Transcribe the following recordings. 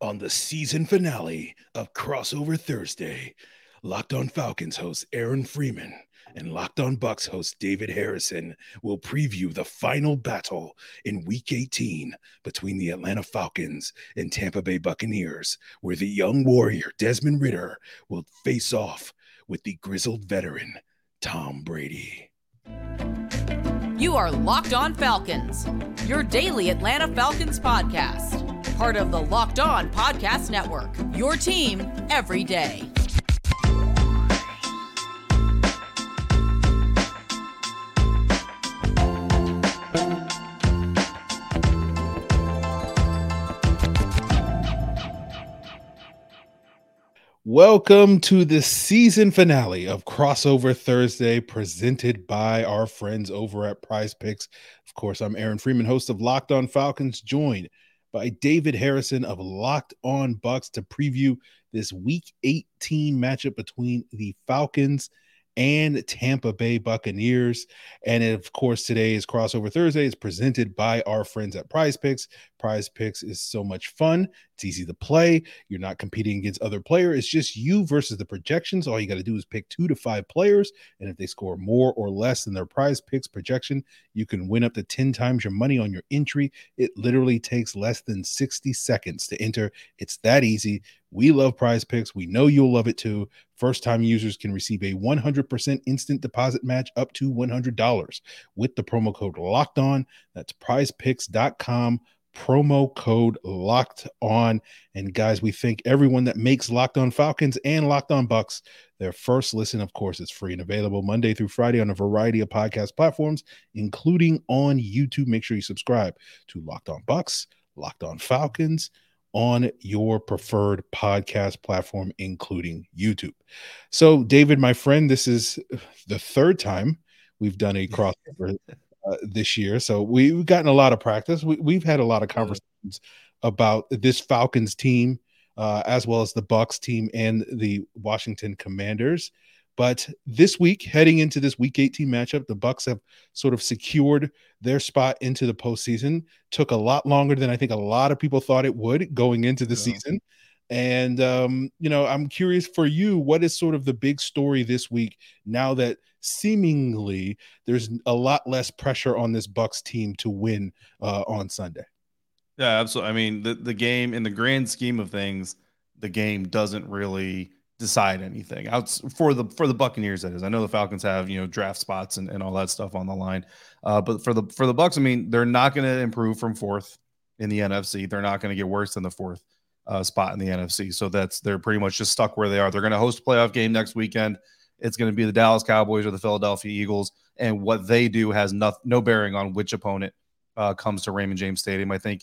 on the season finale of Crossover Thursday. Locked on Falcons host Aaron Freeman and Locked on Bucks host David Harrison will preview the final battle in week 18 between the Atlanta Falcons and Tampa Bay Buccaneers, where the young warrior Desmond Ridder will face off with the grizzled veteran Tom Brady. You are Locked On Falcons, your daily Atlanta Falcons podcast. Part of the Locked On Podcast Network, your team every day. Welcome to the season finale of Crossover Thursday, presented by our friends over at Prize Picks. Of course, I'm Aaron Freeman, host of Locked On Falcons, joined by David Harrison of Locked On Bucks to preview this Week 18 matchup between the Falcons and Tampa Bay Buccaneers. And of course, today is Crossover Thursday. It's presented by our friends at Prize Picks. Prize Picks is so much fun. It's easy to play. You're not competing against other players. It's just you versus the projections. All you got to do is pick two to five players. And if they score more or less than their prize picks projection, you can win up to 10 times your money on your entry. It literally takes less than 60 seconds to enter. It's that easy. We love prize picks. We know you'll love it too. First time users can receive a 100% instant deposit match up to $100 with the promo code locked on. That's prizepicks.com promo code locked on. And guys, we thank everyone that makes Locked On Falcons and Locked On Bucks their first listen. Of course, it's free and available Monday through Friday on a variety of podcast platforms, including on YouTube. Make sure you subscribe to Locked On Bucks, Locked On Falcons on your preferred podcast platform, including YouTube. So, David, my friend, this is the third time we've done a crossover uh, this year. So, we've gotten a lot of practice. We, have had a lot of conversations about this Falcons team, uh, as well as the Bucks team and the Washington Commanders. But this week, heading into this Week 18 matchup, the Bucks have sort of secured their spot into the postseason. Took a lot longer than I think a lot of people thought it would going into the yeah. season. And um, you know, I'm curious for you, what is sort of the big story this week now that seemingly there's a lot less pressure on this Bucks team to win uh, on Sunday? Yeah, absolutely. I mean, the the game in the grand scheme of things, the game doesn't really decide anything out for the for the Buccaneers. That is, I know the Falcons have you know draft spots and, and all that stuff on the line, uh, but for the for the Bucks, I mean, they're not going to improve from fourth in the NFC. They're not going to get worse than the fourth uh, spot in the NFC. So that's they're pretty much just stuck where they are. They're going to host a playoff game next weekend. It's going to be the Dallas Cowboys or the Philadelphia Eagles, and what they do has no, no bearing on which opponent uh, comes to Raymond James Stadium. I think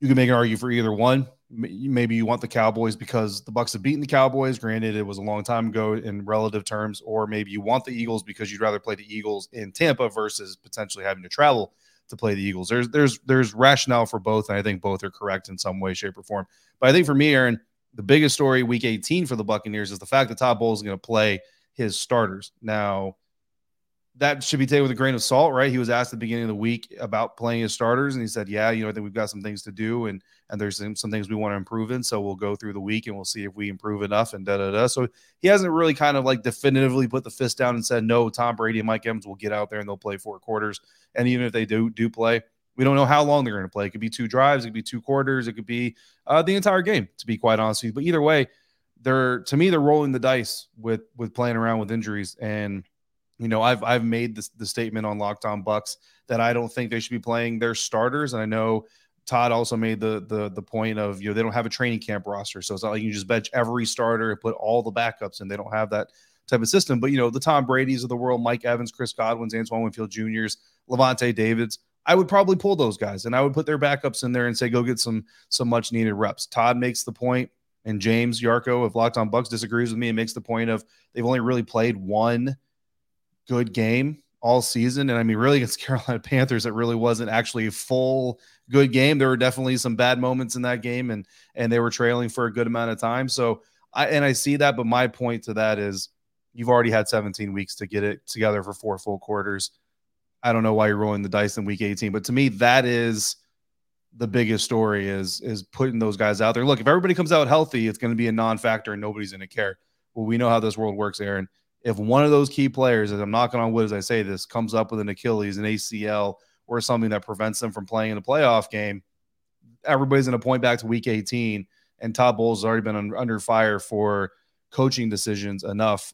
you can make an argument for either one maybe you want the Cowboys because the Bucks have beaten the Cowboys. Granted, it was a long time ago in relative terms, or maybe you want the Eagles because you'd rather play the Eagles in Tampa versus potentially having to travel to play the Eagles. There's there's there's rationale for both, and I think both are correct in some way, shape, or form. But I think for me, Aaron, the biggest story week 18 for the Buccaneers is the fact that Todd Bowles is going to play his starters. Now, that should be taken with a grain of salt, right? He was asked at the beginning of the week about playing his starters, and he said, "Yeah, you know, I think we've got some things to do, and and there's some, some things we want to improve in. So we'll go through the week and we'll see if we improve enough." And da da da. So he hasn't really kind of like definitively put the fist down and said, "No, Tom Brady and Mike Evans will get out there and they'll play four quarters." And even if they do do play, we don't know how long they're going to play. It could be two drives, it could be two quarters, it could be uh, the entire game. To be quite honest with you, but either way, they're to me they're rolling the dice with with playing around with injuries and you know, I've I've made the statement on Locked On Bucks that I don't think they should be playing their starters, and I know Todd also made the the the point of you know they don't have a training camp roster, so it's not like you just bench every starter and put all the backups, and they don't have that type of system. But you know, the Tom Brady's of the world, Mike Evans, Chris Godwin's, Antoine Winfield Jr.'s, Lavonte Davids. I would probably pull those guys, and I would put their backups in there and say go get some some much needed reps. Todd makes the point, and James Yarcho of Locked On Bucks disagrees with me and makes the point of they've only really played one good game all season. And I mean, really against Carolina Panthers, it really wasn't actually a full good game. There were definitely some bad moments in that game, and and they were trailing for a good amount of time. So I and I see that, but my point to that is you've already had 17 weeks to get it together for four full quarters. I don't know why you're rolling the dice in week 18, but to me, that is the biggest story is is putting those guys out there. Look, if everybody comes out healthy, it's going to be a non-factor and nobody's going to care. Well, we know how this world works, Aaron. If one of those key players, as I'm knocking on wood as I say this, comes up with an Achilles, an ACL, or something that prevents them from playing in a playoff game, everybody's going to point back to Week 18, and Todd Bowles has already been under fire for coaching decisions enough.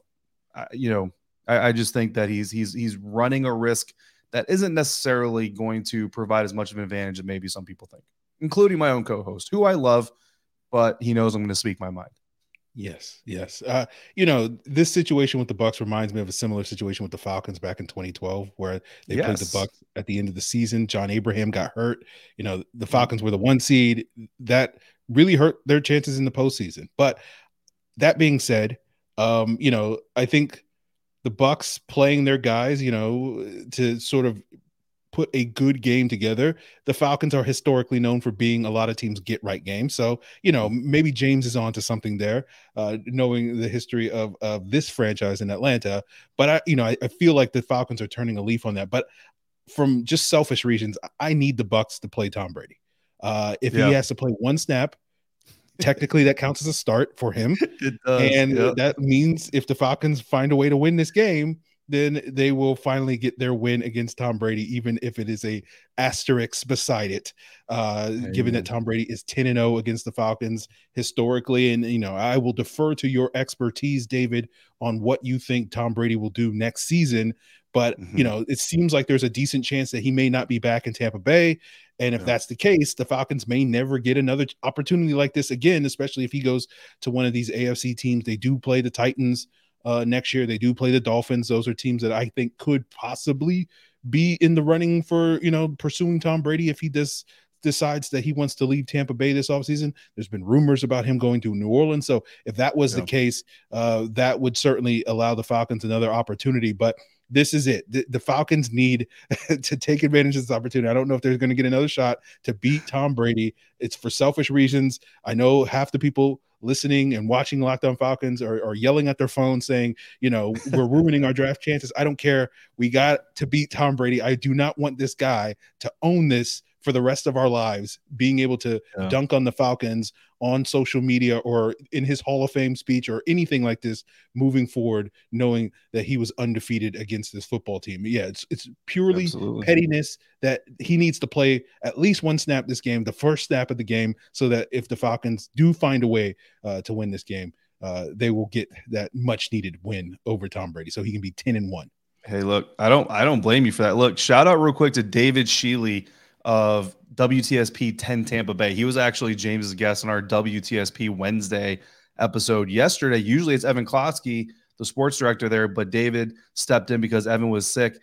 Uh, you know, I, I just think that he's he's he's running a risk that isn't necessarily going to provide as much of an advantage as maybe some people think, including my own co-host, who I love, but he knows I'm going to speak my mind. Yes, yes. Uh, you know, this situation with the Bucks reminds me of a similar situation with the Falcons back in 2012, where they yes. played the Bucks at the end of the season. John Abraham got hurt. You know, the mm-hmm. Falcons were the one seed. That really hurt their chances in the postseason. But that being said, um, you know, I think the Bucks playing their guys, you know, to sort of put a good game together. The Falcons are historically known for being a lot of teams get right games. So, you know, maybe James is on to something there, uh, knowing the history of, of this franchise in Atlanta. But I, you know, I, I feel like the Falcons are turning a leaf on that. But from just selfish reasons, I need the Bucks to play Tom Brady. Uh, if yeah. he has to play one snap, technically that counts as a start for him. and yeah. that means if the Falcons find a way to win this game, then they will finally get their win against Tom Brady, even if it is a asterisk beside it. Uh, given that Tom Brady is 10 and 0 against the Falcons historically. And you know, I will defer to your expertise, David, on what you think Tom Brady will do next season. But mm-hmm. you know, it seems like there's a decent chance that he may not be back in Tampa Bay. And if yeah. that's the case, the Falcons may never get another opportunity like this again, especially if he goes to one of these AFC teams. They do play the Titans uh, next year. They do play the Dolphins. Those are teams that I think could possibly be in the running for, you know, pursuing Tom Brady if he does decides that he wants to leave Tampa Bay this offseason. There's been rumors about him going to New Orleans. So if that was yeah. the case, uh, that would certainly allow the Falcons another opportunity. But this is it. The, the Falcons need to take advantage of this opportunity. I don't know if they're going to get another shot to beat Tom Brady. It's for selfish reasons. I know half the people listening and watching Locked On Falcons are, are yelling at their phone saying, you know, we're ruining our draft chances. I don't care. We got to beat Tom Brady. I do not want this guy to own this for the rest of our lives, being able to yeah. dunk on the Falcons on social media or in his Hall of Fame speech or anything like this moving forward, knowing that he was undefeated against this football team. Yeah, it's it's purely Absolutely. pettiness that he needs to play at least one snap this game, the first snap of the game, so that if the Falcons do find a way uh, to win this game, uh, they will get that much needed win over Tom Brady, so he can be ten and one. Hey, look, I don't I don't blame you for that. Look, shout out real quick to David Sheely of WTSP 10 Tampa Bay. He was actually James's guest on our WTSP Wednesday episode yesterday. Usually it's Evan Klosky, the sports director there, but David stepped in because Evan was sick.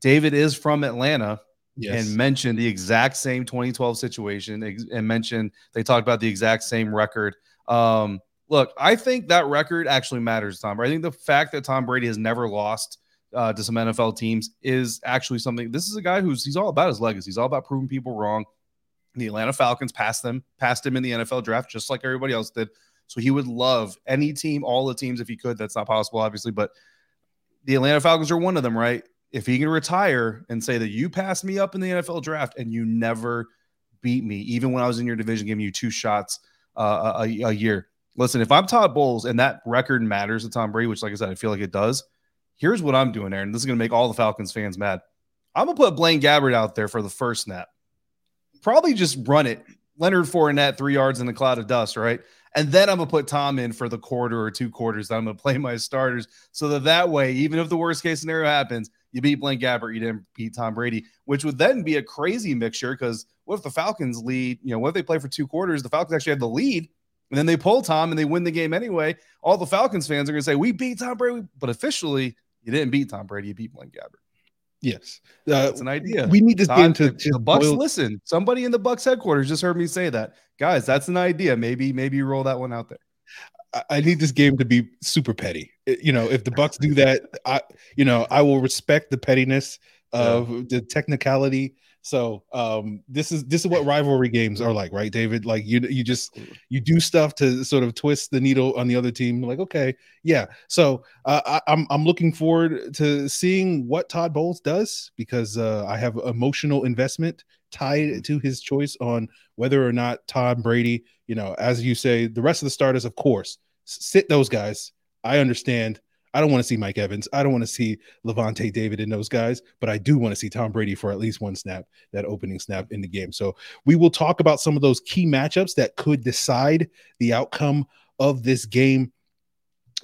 David is from Atlanta yes. and mentioned the exact same 2012 situation and mentioned they talked about the exact same record. Um, look, I think that record actually matters, Tom. I think the fact that Tom Brady has never lost uh, to some NFL teams is actually something. This is a guy who's he's all about his legacy. He's all about proving people wrong. The Atlanta Falcons passed them, passed him in the NFL draft, just like everybody else did. So he would love any team, all the teams, if he could. That's not possible, obviously, but the Atlanta Falcons are one of them, right? If he can retire and say that you passed me up in the NFL draft and you never beat me, even when I was in your division, giving you two shots uh, a, a year. Listen, if I'm Todd Bowles and that record matters to Tom Brady, which, like I said, I feel like it does Here's what I'm doing, Aaron. This is going to make all the Falcons fans mad. I'm going to put Blaine Gabbert out there for the first snap. Probably just run it. Leonard Fournette, three yards in the cloud of dust, right? And then I'm going to put Tom in for the quarter or two quarters. I'm going to play my starters so that that way, even if the worst case scenario happens, you beat Blaine Gabbert, you didn't beat Tom Brady, which would then be a crazy mixture because what if the Falcons lead? You know, what if they play for two quarters? The Falcons actually have the lead, and then they pull Tom and they win the game anyway. All the Falcons fans are going to say, We beat Tom Brady, but officially, you didn't beat Tom Brady. You beat Blaine Gabbert. Yes, uh, that's an idea. We need this game to, to the Bucks. Boil... Listen, somebody in the Bucks headquarters just heard me say that, guys. That's an idea. Maybe, maybe roll that one out there. I need this game to be super petty. You know, if the Bucks do that, I, you know, I will respect the pettiness of yeah. the technicality so um, this is this is what rivalry games are like, right, David? Like you you just you do stuff to sort of twist the needle on the other team. Like okay, yeah. So uh, I, am I'm, I'm looking forward to seeing what Todd Bowles does because uh, I have emotional investment tied to his choice on whether or not Tom Brady, you know, as you say, the rest of the starters, of course, sit those guys. I understand. I don't want to see Mike Evans. I don't want to see Lavonte David and those guys, but I do want to see Tom Brady for at least one snap, that opening snap in the game. So we will talk about some of those key matchups that could decide the outcome of this game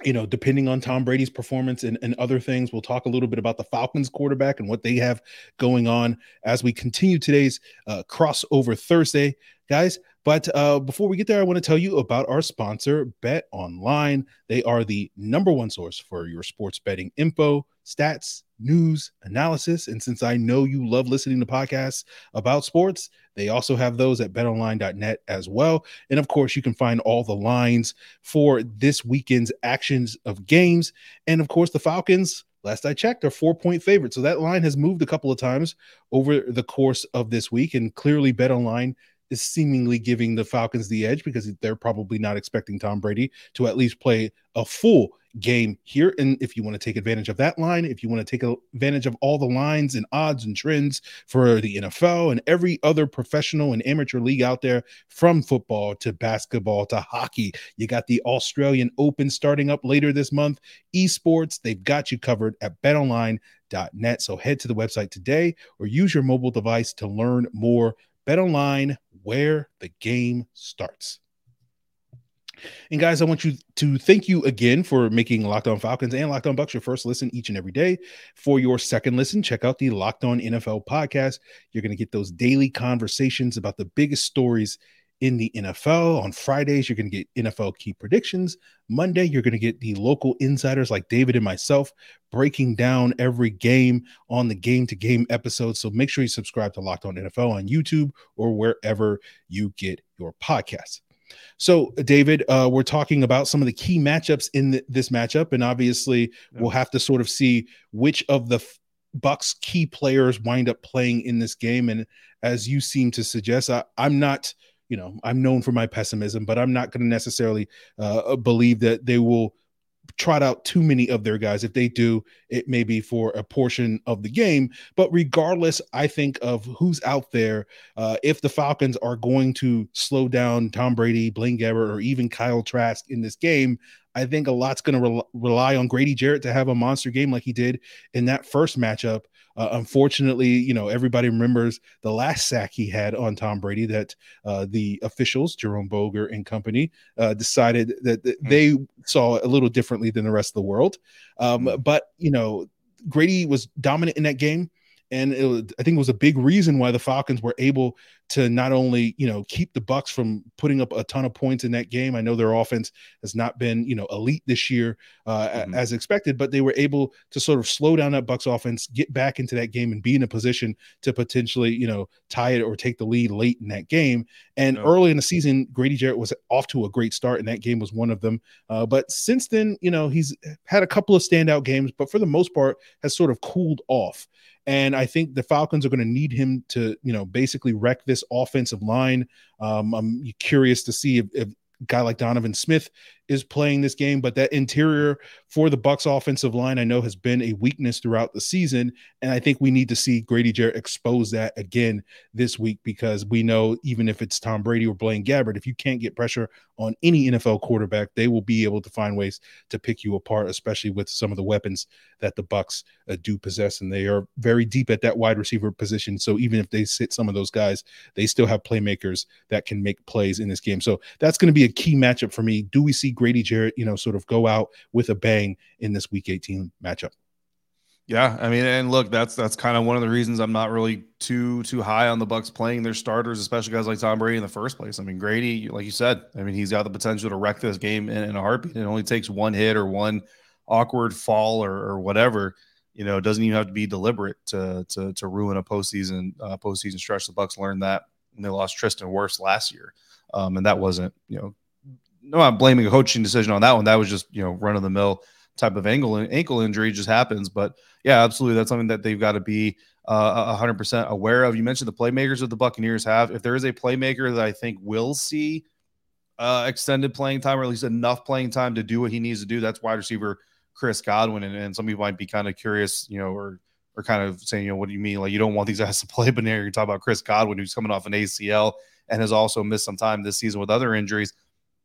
you know, depending on Tom Brady's performance and, and other things, we'll talk a little bit about the Falcons quarterback and what they have going on as we continue today's uh, crossover Thursday, guys. But uh, before we get there, I want to tell you about our sponsor, Bet Online. They are the number one source for your sports betting info, stats, news, analysis. And since I know you love listening to podcasts about sports, they also have those at betonline.net as well. And of course, you can find all the lines for this weekend's actions of games. And of course, the Falcons, last I checked, are four point favorites. So that line has moved a couple of times over the course of this week. And clearly, BetOnline is seemingly giving the Falcons the edge because they're probably not expecting Tom Brady to at least play a full game here. And if you want to take advantage of that line, if you want to take advantage of all the lines and odds and trends for the NFL and every other professional and amateur league out there, from football to basketball to hockey, you got the Australian Open starting up later this month. Esports, they've got you covered at betonline.net. So head to the website today or use your mobile device to learn more. BetOnline, where the game starts. And guys, I want you to thank you again for making Locked On Falcons and Locked On Bucks your first listen each and every day. For your second listen, check out the Locked On NFL podcast. You're going to get those daily conversations about the biggest stories in the NFL. On Fridays, you're going to get NFL key predictions. Monday, you're going to get the local insiders like David and myself breaking down every game on the game to game episode. So make sure you subscribe to Locked On NFL on YouTube or wherever you get your podcasts. So, David, uh, we're talking about some of the key matchups in this matchup, and obviously, yeah. we'll have to sort of see which of the f- Bucks key players wind up playing in this game. And as you seem to suggest, I, I'm not you know, I'm known for my pessimism, but I'm not going to necessarily uh, believe that they will trot out too many of their guys. If they do, it may be for a portion of the game. But regardless, I think of who's out there. Uh, if the Falcons are going to slow down Tom Brady, Blaine Gabbert, or even Kyle Trask in this game, I think a lot's going to re- rely on Grady Jarrett to have a monster game like he did in that first matchup. Uh, unfortunately, you know, everybody remembers the last sack he had on Tom Brady that uh, the officials, Jerome Boger and company, uh, decided that mm-hmm. they saw a little differently than the rest of the world. Um, mm-hmm. but, you know, Grady was dominant in that game and was, I think it was a big reason why the Falcons were able to not only you know keep the Bucks from putting up a ton of points in that game. I know their offense has not been you know elite this year uh, mm-hmm. as expected, but they were able to sort of slow down that Bucks offense, get back into that game, and be in a position to potentially you know tie it or take the lead late in that game. And early in the season, Grady Jarrett was off to a great start, and that game was one of them. Uh, but since then, you know he's had a couple of standout games, but for the most part has sort of cooled off. And I think the Falcons are going to need him to, you know, basically wreck this offensive line. Um, I'm curious to see if, if guy like Donovan Smith is playing this game, but that interior for the Bucks offensive line I know has been a weakness throughout the season and I think we need to see Grady Jarrett expose that again this week because we know even if it's Tom Brady or Blaine Gabbert if you can't get pressure on any NFL quarterback they will be able to find ways to pick you apart especially with some of the weapons that the Bucks uh, do possess and they are very deep at that wide receiver position. So even if they sit some of those guys they still have playmakers that can make plays in this game. So that's going to be a key matchup for me. Do we see Grady Jarrett, you know, sort of go out with a bang in this Week 18 matchup. Yeah, I mean, and look, that's that's kind of one of the reasons I'm not really too too high on the Bucks playing their starters, especially guys like Tom Brady in the first place. I mean, Grady, like you said, I mean, he's got the potential to wreck this game in, in a heartbeat. It only takes one hit or one awkward fall or, or whatever. You know, it doesn't even have to be deliberate to to to ruin a postseason uh, postseason stretch. The Bucks learned that when they lost Tristan Wirfs last year, um, and that wasn't you know no, I'm blaming a coaching decision on that one. That was just you know run of the mill type of ankle ankle injury just happens. But yeah, absolutely, that's something that they've got to be uh, 100% aware of. You mentioned the playmakers that the Buccaneers have. If there is a playmaker that I think will see uh, extended playing time or at least enough playing time to do what he needs to do, that's wide receiver Chris Godwin. And, and some people might be kind of curious, you know, or are kind of saying, you know, what do you mean? Like you don't want these guys to play, but now you're talking about Chris Godwin, who's coming off an ACL and has also missed some time this season with other injuries.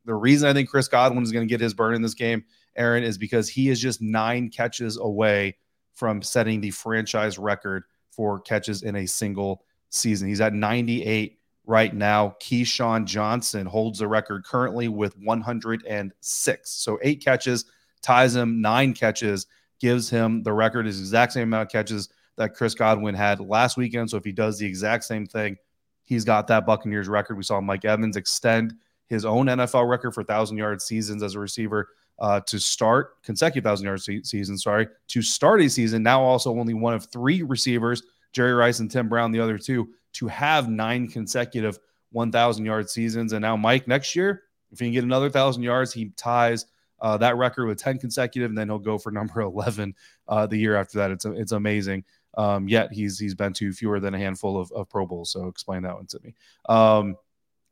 The reason I think Chris Godwin is going to get his burn in this game, Aaron, is because he is just nine catches away from setting the franchise record for catches in a single season. He's at 98 right now. Keyshawn Johnson holds the record currently with 106. So eight catches ties him, nine catches gives him the record, is exact same amount of catches that Chris Godwin had last weekend. So if he does the exact same thing, he's got that Buccaneers record. We saw Mike Evans extend his own NFL record for thousand yard seasons as a receiver uh, to start consecutive thousand yard se- seasons. Sorry, to start a season. Now also only one of three receivers, Jerry Rice and Tim Brown, the other two, to have nine consecutive 1,000 yard seasons. And now Mike next year, if he can get another thousand yards, he ties uh, that record with 10 consecutive, and then he'll go for number 11 uh, the year after that. It's it's amazing. Um, yet he's he's been to fewer than a handful of, of Pro Bowls. So explain that one to me. Um,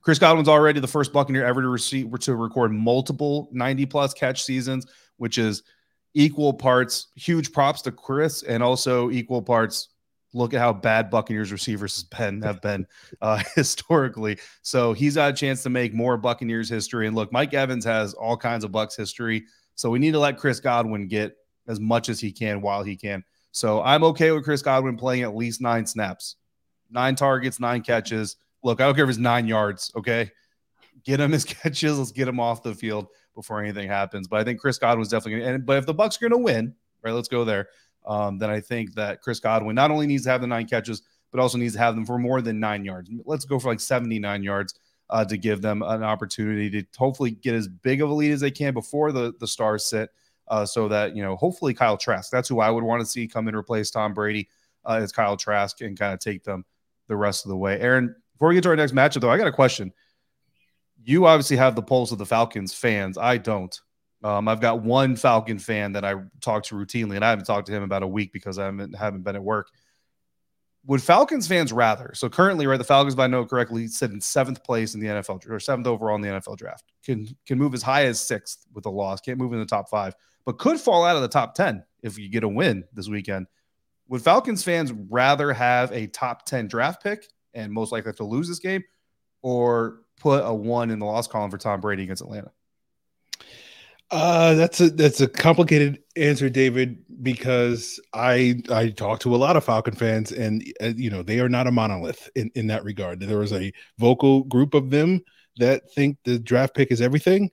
Chris Godwin's already the first Buccaneer ever to receive to record multiple 90 plus catch seasons, which is equal parts huge props to Chris and also equal parts look at how bad Buccaneers receivers have been have been uh, historically. So he's got a chance to make more Buccaneers history. And look, Mike Evans has all kinds of Bucks history, so we need to let Chris Godwin get as much as he can while he can. So I'm okay with Chris Godwin playing at least nine snaps, nine targets, nine catches. Look, I don't care if it's nine yards. Okay, get him his catches. Let's get him off the field before anything happens. But I think Chris Godwin's definitely going to. But if the Bucks are going to win, right? Let's go there um, then I think that Chris Godwin not only needs to have the nine catches, but also needs to have them for more than nine yards. Let's go for like 79 yards uh, to give them an opportunity to hopefully get as big of a lead as they can before the, the stars sit. Uh, so that, you know, hopefully Kyle Trask, that's who I would want to see come and replace Tom Brady uh, as Kyle Trask and kind of take them the rest of the way. Aaron, before we get to our next matchup, though, I got a question. You obviously have the pulse of the Falcons fans. I don't. Um, I've got one Falcon fan that I talk to routinely, and I haven't talked to him about a week because I haven't, haven't been at work. Would Falcons fans rather? So currently, right, the Falcons, if I know correctly, sit in seventh place in the NFL or seventh overall in the NFL draft. Can can move as high as sixth with a loss. Can't move in the top five, but could fall out of the top ten if you get a win this weekend. Would Falcons fans rather have a top ten draft pick and most likely to lose this game, or put a one in the loss column for Tom Brady against Atlanta? Uh, that's a that's a complicated answer, David, because I I talk to a lot of Falcon fans, and uh, you know they are not a monolith in in that regard. There is a vocal group of them that think the draft pick is everything,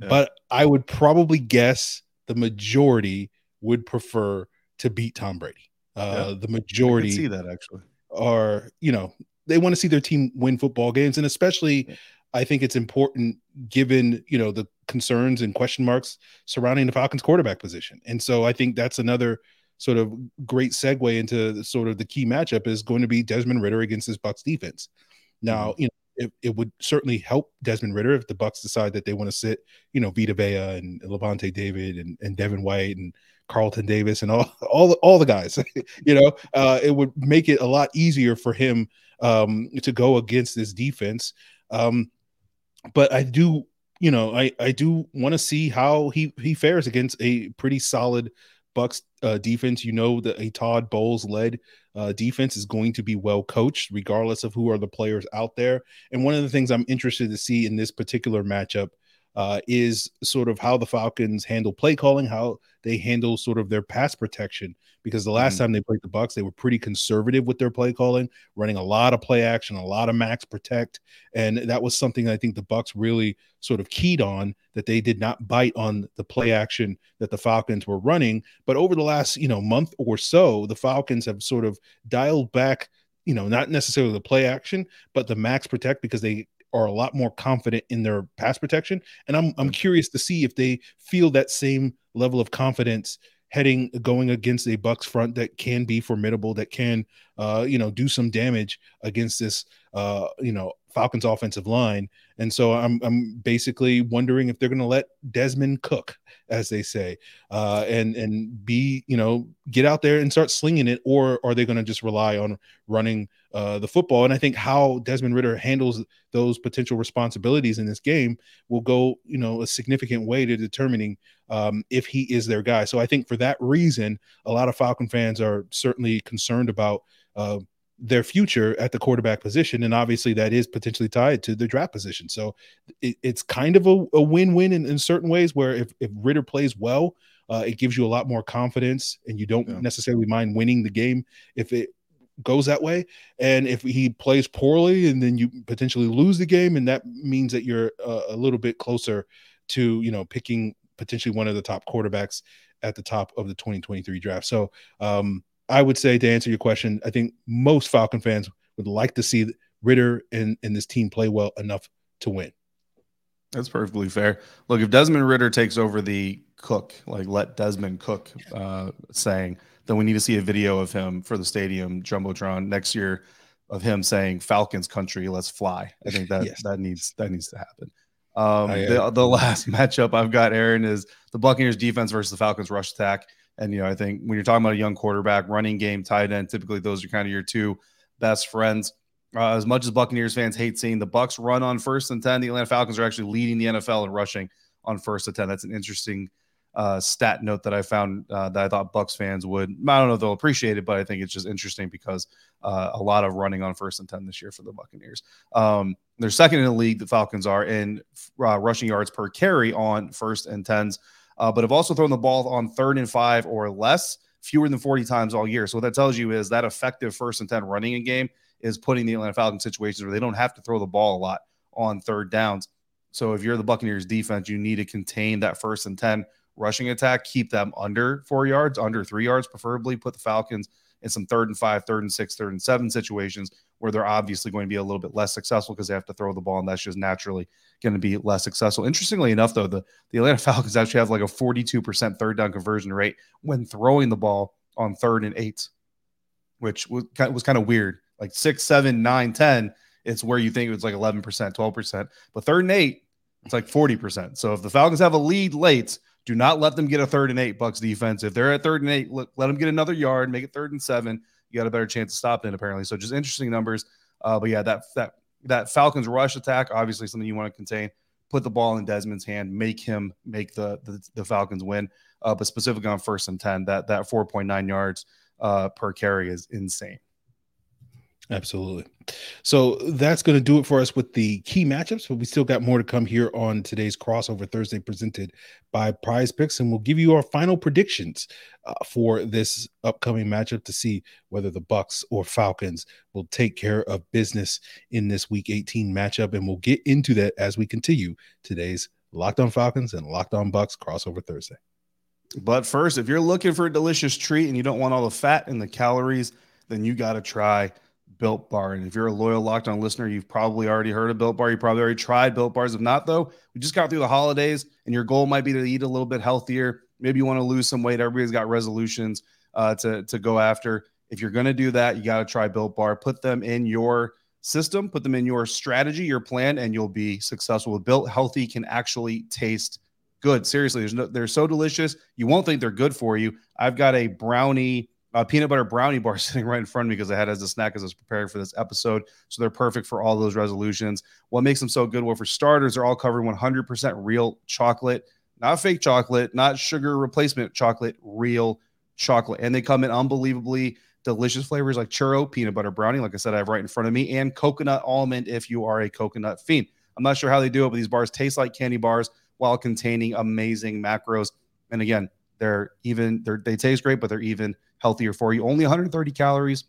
yeah. but I would probably guess the majority would prefer to beat Tom Brady. Uh, yeah. The majority see that actually are you know they want to see their team win football games, and especially. Yeah I think it's important given you know the concerns and question marks surrounding the Falcons quarterback position. And so I think that's another sort of great segue into the, sort of the key matchup is going to be Desmond Ridder against this Bucks defense. Now, mm-hmm. you know, it, it would certainly help Desmond Ridder if the Bucks decide that they want to sit, you know, Vita Vea and Lavonte David and, and Devin White and Carlton Davis and all all all the guys. you know, uh, it would make it a lot easier for him um, to go against this defense. Um, but I do, you know, I I do want to see how he he fares against a pretty solid Bucks uh, defense. You know that a Todd Bowles led uh, defense is going to be well coached, regardless of who are the players out there. And one of the things I'm interested to see in this particular matchup uh, is sort of how the Falcons handle play calling, how they handle sort of their pass protection. Because the last mm-hmm. time they played the Bucks, they were pretty conservative with their play calling, running a lot of play action, a lot of max protect, and that was something I think the Bucks really sort of keyed on that they did not bite on the play action that the Falcons were running. But over the last you know month or so, the Falcons have sort of dialed back you know, not necessarily the play action, but the max protect because they are a lot more confident in their pass protection. And I'm I'm curious to see if they feel that same level of confidence heading going against a Bucks front that can be formidable, that can uh, you know do some damage against this uh, you know Falcons offensive line. And so I'm I'm basically wondering if they're going to let Desmond cook, as they say, uh, and and be you know get out there and start slinging it, or are they going to just rely on running uh, the football? And I think how Desmond Ridder handles those potential responsibilities in this game will go you know a significant way to determining um, if he is their guy. So I think for that reason, a lot of Falcon fans are certainly concerned about. Uh, their future at the quarterback position. And obviously, that is potentially tied to the draft position. So it, it's kind of a, a win win in, in, certain ways where if, if Ridder plays well, uh, it gives you a lot more confidence and you don't yeah. necessarily mind winning the game if it goes that way. And if he plays poorly and then you potentially lose the game, and that means that you're uh, a little bit closer to, you know, picking potentially one of the top quarterbacks at the top of the 2023 draft. So, um, I would say to answer your question, I think most Falcon fans would like to see Ridder and, and this team play well enough to win. That's perfectly fair. Look, if Desmond Ridder takes over the cook, like let Desmond cook uh, saying, then we need to see a video of him for the stadium jumbotron next year of him saying Falcons country, let's fly. I think that yes. that needs that needs to happen. Um, the, the last matchup I've got, Aaron, is the Buccaneers defense versus the Falcons rush attack. And you know, I think when you're talking about a young quarterback, running game, tight end, typically those are kind of your two best friends. Uh, as much as Buccaneers fans hate seeing the Bucks run on first and ten, the Atlanta Falcons are actually leading the NFL in rushing on first and ten. That's an interesting uh, stat note that I found uh, that I thought Bucks fans would. I don't know if they'll appreciate it, but I think it's just interesting because uh, a lot of running on first and ten this year for the Buccaneers. Um, they're second in the league. The Falcons are in uh, rushing yards per carry on first and tens uh, but have also thrown the ball on third and five or less fewer than 40 times all year. So what that tells you is that effective first and 10 running a game is putting the Atlanta Falcons situations where they don't have to throw the ball a lot on third downs. So if you're the Buccaneers defense, you need to contain that first and 10 rushing attack, keep them under four yards, under three yards, preferably put the Falcons in some third and five, third and six, third and seven situations where they're obviously going to be a little bit less successful because they have to throw the ball, and that's just naturally going to be less successful. Interestingly enough, though, the, the Atlanta Falcons actually have like a 42% third down conversion rate when throwing the ball on third and eight, which was kind of, was kind of weird. Like six, seven, nine, 10, it's where you think it was like 11%, 12%. But third and eight, it's like 40%. So if the Falcons have a lead late, do not let them get a third and eight Bucks defense. If they're at third and eight, let, let them get another yard, make it third and seven. You got a better chance of stopping it, apparently. So just interesting numbers. Uh, but yeah, that that that Falcons rush attack, obviously something you want to contain. Put the ball in Desmond's hand, make him make the the, the Falcons win. Uh, but specifically on first and ten, that that 4.9 yards uh, per carry is insane. Absolutely. So that's going to do it for us with the key matchups, but we still got more to come here on today's crossover Thursday presented by Prize Picks, and we'll give you our final predictions uh, for this upcoming matchup to see whether the Bucks or Falcons will take care of business in this Week 18 matchup, and we'll get into that as we continue today's Locked On Falcons and Locked On Bucks crossover Thursday. But first, if you're looking for a delicious treat and you don't want all the fat and the calories, then you got to try Built Bar. And if you're a loyal Locked On listener, you've probably already heard of Built Bar. You probably already tried Built Bars. If not, though, we just got through the holidays, and your goal might be to eat a little bit healthier. Maybe you want to lose some weight. Everybody's got resolutions uh, to to go after. If you're going to do that, you got to try Built Bar. Put them in your system, put them in your strategy, your plan, and you'll be successful. Built Healthy can actually taste good. Seriously, no, they're so delicious. You won't think they're good for you. I've got a brownie uh, peanut butter brownie bar sitting right in front of me because I had as a snack as I was preparing for this episode. So they're perfect for all those resolutions. What makes them so good? Well, for starters, they're all covered 100% real chocolate, not fake chocolate, not sugar replacement chocolate, real chocolate. And they come in unbelievably delicious flavors like churro, peanut butter brownie, like I said, I have right in front of me, and coconut almond if you are a coconut fiend. I'm not sure how they do it, but these bars taste like candy bars while containing amazing macros. And again, they're even, they're, they taste great, but they're even healthier for you. Only 130 calories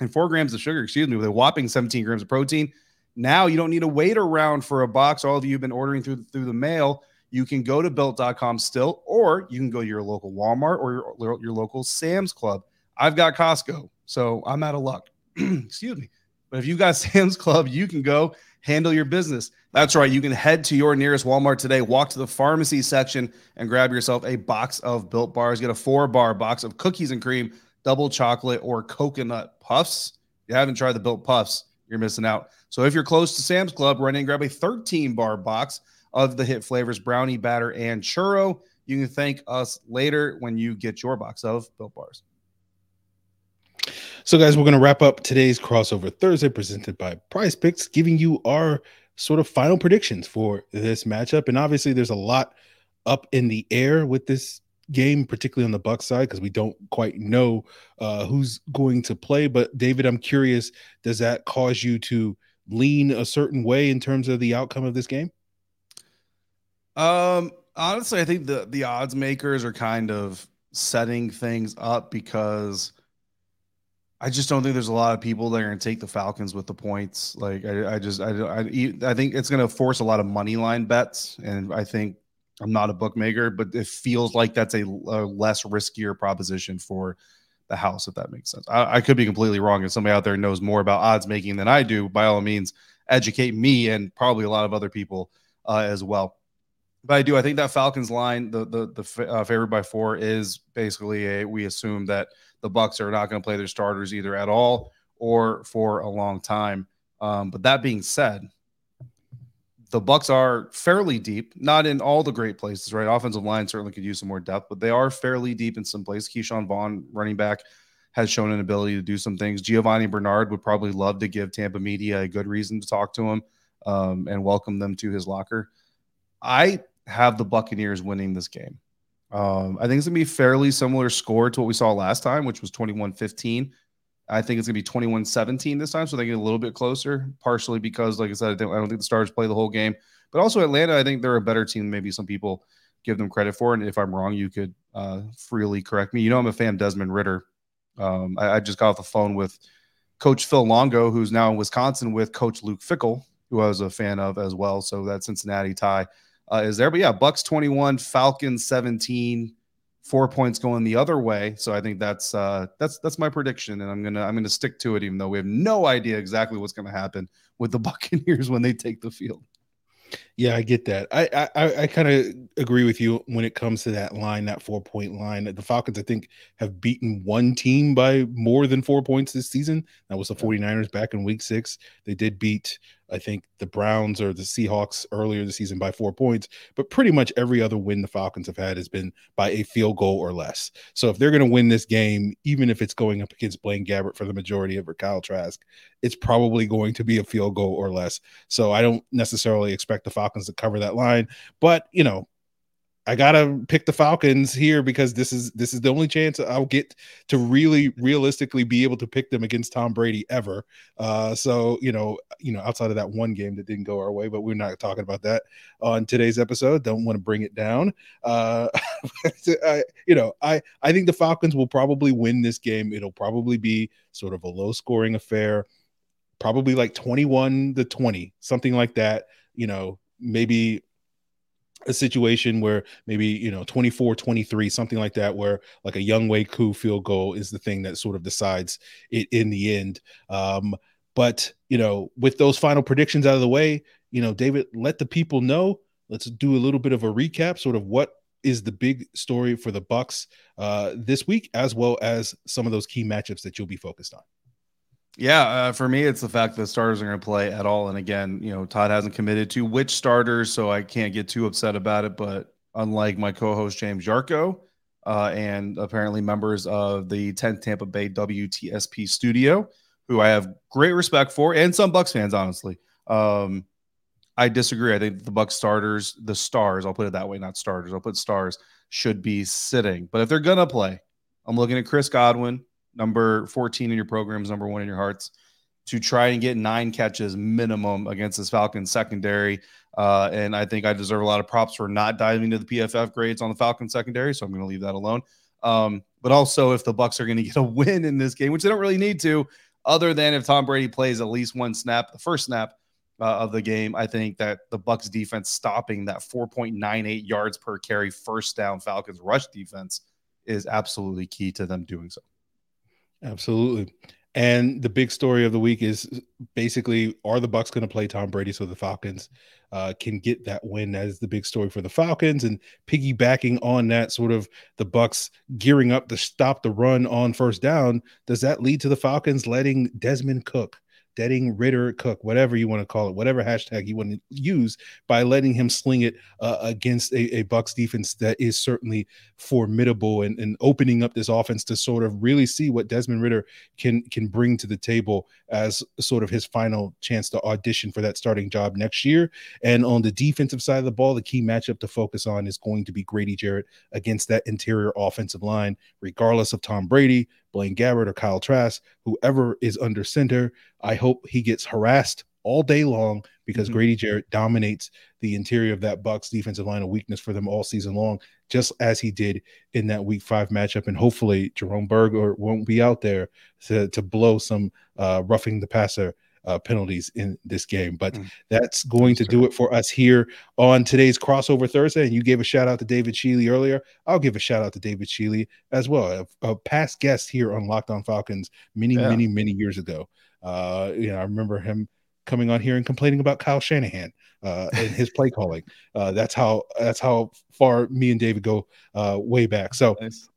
and four grams of sugar, excuse me, with a whopping 17 grams of protein. Now you don't need to wait around for a box. All of you have been ordering through through the mail. You can go to built.com still, or you can go to your local Walmart or your, your local Sam's Club. I've got Costco, so I'm out of luck. excuse me. But if you've got Sam's Club, you can go handle your business. That's right. You can head to your nearest Walmart today, walk to the pharmacy section, and grab yourself a box of built bars. Get a four bar box of cookies and cream, double chocolate, or coconut puffs. You haven't tried the built puffs, you're missing out. So if you're close to Sam's Club, run in and grab a 13 bar box of the hit flavors brownie, batter, and churro. You can thank us later when you get your box of Built Bars. So, guys, we're going to wrap up today's crossover Thursday presented by Prize Picks, giving you our sort of final predictions for this matchup. And obviously, there's a lot up in the air with this game, particularly on the Buck side, because we don't quite know uh, who's going to play. But David, I'm curious, does that cause you to lean a certain way in terms of the outcome of this game? Um, honestly, I think the the odds makers are kind of setting things up because I just don't think there's a lot of people that are going to take the Falcons with the points. Like I, I just I, I I think it's going to force a lot of money line bets, and I think I'm not a bookmaker, but it feels like that's a, a less riskier proposition for the house, if that makes sense. I, I could be completely wrong. If somebody out there knows more about odds making than I do, by all means, educate me and probably a lot of other people uh, as well. But I do. I think that Falcons line, the the the uh, favored by four, is basically a. We assume that the Bucks are not going to play their starters either at all or for a long time. Um, but that being said, the Bucks are fairly deep, not in all the great places, right? Offensive line certainly could use some more depth, but they are fairly deep in some places. Ke'Shawn Vaughn, running back, has shown an ability to do some things. Giovani Bernard would probably love to give Tampa media a good reason to talk to him um, and welcome them to his locker. I have the Buccaneers winning this game. Um, I think it's gonna be fairly similar score to what we saw last time, which was 21 15. I think it's going to be 21 17 this time. So they get a little bit closer, partially because, like I said, I, don't think the Stars play the whole game. But also, Atlanta, I think they're a better team maybe some people give them credit for. And if I'm wrong, you could uh, freely correct me. You know, I'm a fan of Desmond Ridder. Um, I, I, just got off the phone with Coach Phil Longo, who's now in Wisconsin with Coach Luke Fickell, who I was a fan of as well. So that Cincinnati tie uh, is there. But yeah, Bucks 21, Falcons 17 four points going the other way. So I think that's uh, that's that's my prediction, and I'm gonna I'm gonna stick to it, even though we have no idea exactly what's gonna happen with the Buccaneers when they take the field. Yeah, I get that. I I, I kind of agree with you when it comes to that line, that four point line. The Falcons, I think, have beaten one team by more than four points this season. That was the 49ers back in week six. They did beat I think the Browns or the Seahawks earlier this season by four points, but pretty much every other win the Falcons have had has been by a field goal or less. So if they're going to win this game, even if it's going up against Blaine Gabbert for the majority of it, Kyle Trask, it's probably going to be a field goal or less. So I don't necessarily expect the Falcons to cover that line, but you know, I gotta pick the Falcons here because this is this is the only chance I'll get to really realistically be able to pick them against Tom Brady ever. Uh, so you know, you know, outside of that one game that didn't go our way, but we're not talking about that on today's episode. Don't want to bring it down. Uh, I, you know, I I think the Falcons will probably win this game. It'll probably be sort of a low scoring affair, probably like twenty one to twenty, something like that. You know, maybe a situation where maybe you know 24 23 something like that where like a Younghoe Koo field goal is the thing that sort of decides it in the end. Um but you know with those final predictions out of the way you know david let the people know. Let's do a little bit of a recap sort of what is the big story for the bucks uh this week as well as some of those key matchups that you'll be focused on yeah, uh, for me, it's the fact that the starters are going to play at all. And again, you know, Todd hasn't committed to which starters, so I can't get too upset about it. But unlike my co-host James Yarcho, uh, and apparently members of the 10th Tampa Bay WTSP studio, who I have great respect for, and some Bucks fans, honestly. Um, I disagree. I think the Bucks starters, the stars, I'll put it that way, not starters. I'll put stars should be sitting. But if they're gonna play, I'm looking at Chris Godwin, number 14 in your programs, number one in your hearts, to try and get nine catches minimum against this Falcons secondary. Uh, and I think I deserve a lot of props for not diving into the PFF grades on the Falcons secondary. So I'm going to leave that alone. Um, but also, if the Bucks are going to get a win in this game, which they don't really need to, other than if Tom Brady plays at least one snap, the first snap uh, of the game, I think that the Bucks defense stopping that 4.98 yards per carry first down Falcons rush defense is absolutely key to them doing so. Absolutely. And the big story of the week is basically are the Bucks going to play Tom Brady so the Falcons uh, can get that win? That is the big story for the Falcons. And piggybacking on that, sort of the Bucks gearing up to stop the run on first down. Does that lead to the Falcons letting Desmond Cook deading Ridder Cook, whatever you want to call it, whatever hashtag you want to use, by letting him sling it uh, against a, a Bucks defense that is certainly formidable and, and opening up this offense to sort of really see what Desmond Ridder can can bring to the table as sort of his final chance to audition for that starting job next year. And on the defensive side of the ball, the key matchup to focus on is going to be Grady Jarrett against that interior offensive line, regardless of Tom Brady, Blaine Gabbert, or Kyle Trask, whoever is under center. I hope he gets harassed all day long because mm-hmm. Grady Jarrett dominates the interior of that Bucks defensive line, of weakness for them all season long, just as he did in that Week Five matchup. And hopefully, Jerome Boger won't be out there to to blow some uh, roughing the passer uh, penalties in this game. But mm. that's going to do it for us here on today's crossover Thursday. And you gave a shout out to David Shealy earlier. I'll give a shout out to David Shealy as well, a, a past guest here on Locked On Falcons many, yeah. many, many years ago. Uh, you know, I remember him coming on here and complaining about Kyle Shanahan uh, and his play calling. Uh, that's how that's how far me and David go uh, way back. So nice.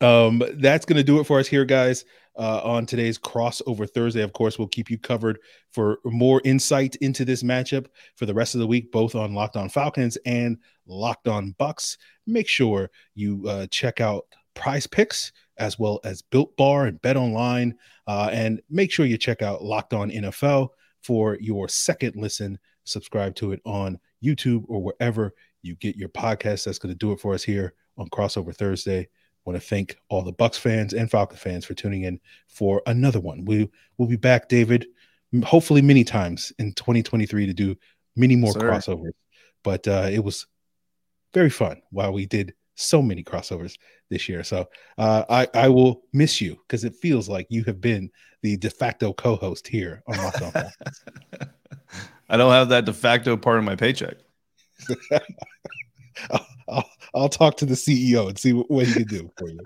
um, that's going to do it for us here, guys uh, on today's crossover Thursday. Of course, we'll keep you covered for more insight into this matchup for the rest of the week, both on Locked On Falcons and Locked On Bucks. Make sure you uh, check out Prize Picks as well as Built Bar and Bet Online, uh, and make sure you check out Locked On NFL for your second listen. Subscribe to it on YouTube or wherever you get your podcast. That's going to do it for us here on Crossover Thursday want to thank all the Bucks fans and Falcon fans for tuning in for another one. We will be back, David, hopefully many times in 2023 to do many more Sir. crossovers. But uh, it was very fun while we did so many crossovers this year. So uh, I I will miss you because it feels like you have been the de facto co-host here on Locked On. I don't have that de facto part of my paycheck. I'll, I'll, talk to the CEO and see what he can do for you.